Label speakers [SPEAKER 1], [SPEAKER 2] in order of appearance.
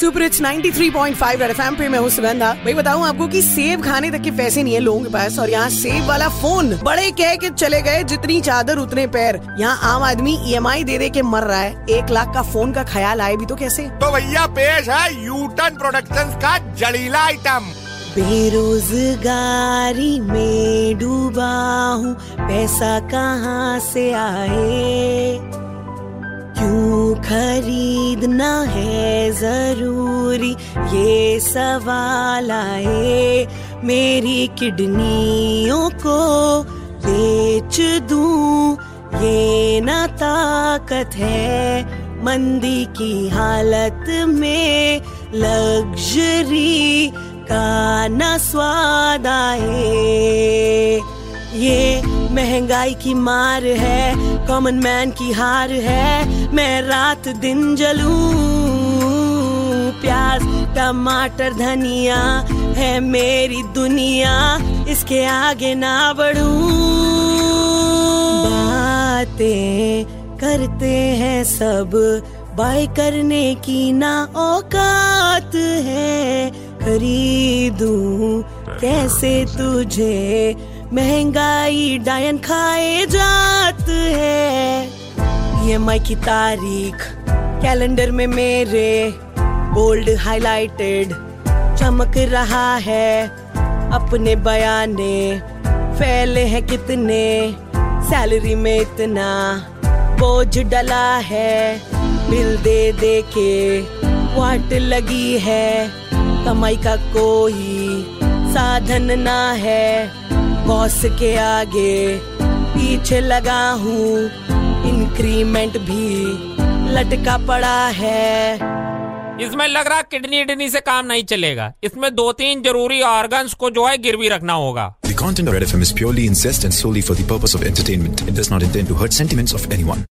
[SPEAKER 1] Super it's 93.5 red FM पे मैं हूँ सुगंधा। भाई बताऊँ आपको कि सेब खाने तक के पैसे नहीं है लोगों के पास और यहाँ सेब वाला फ़ोन बड़े कह के चले गए जितनी चादर उतने पैर। यहाँ आम आदमी ईएमआई दे दे के मर रहा है। एक लाख का फ़ोन का ख्याल आए भी तो कैसे?
[SPEAKER 2] तो भैया पेश है यूटन प्रोडक्शन का जड़ीला आइटम
[SPEAKER 1] बेरोजगारी में डूबा हूँ। पैसा कहाँ से आए? क्यों खरीदना है ज़रूरी? ये सवाल आए मेरी किडनियों को बेच दूँ? ये ना ताकत है मंदी की हालत में लग्जरी का न स्वाद आए। ये महँगाई की मार है कॉमन मैन की हार है, मैं रात दिन जलूं। प्याज, टमाटर, धनिया है मेरी दुनिया, इसके आगे ना बढ़ूं। बातें करते हैं सब, बाय करने की ना औकात है। खरीदूं कैसे तुझे? महँगाई डायन खाए जात है। ईएमआई की तारीख, कैलेंडर में मेरे बोल्ड हाइलाइटेड चमक रहा है। अपने बयाने फैले हैं कितने सैलरी में इतना बोझ डला है। बिल दे दे के वाट लगी है। कमाई का कोई साधन ना है। बॉस के आगे पीछे लगा हूँ इंक्रीमेंट भी लटका पड़ा है
[SPEAKER 3] इसमें लग रहा किडनी इडनी से काम नहीं चलेगा इसमें दो तीन ज़रूरी ऑर्गन्स को जो है गिरवी रखना होगा
[SPEAKER 4] The content of Red FM is purely incest and solely for the purpose of entertainment. It does not intend to hurt sentiments of anyone.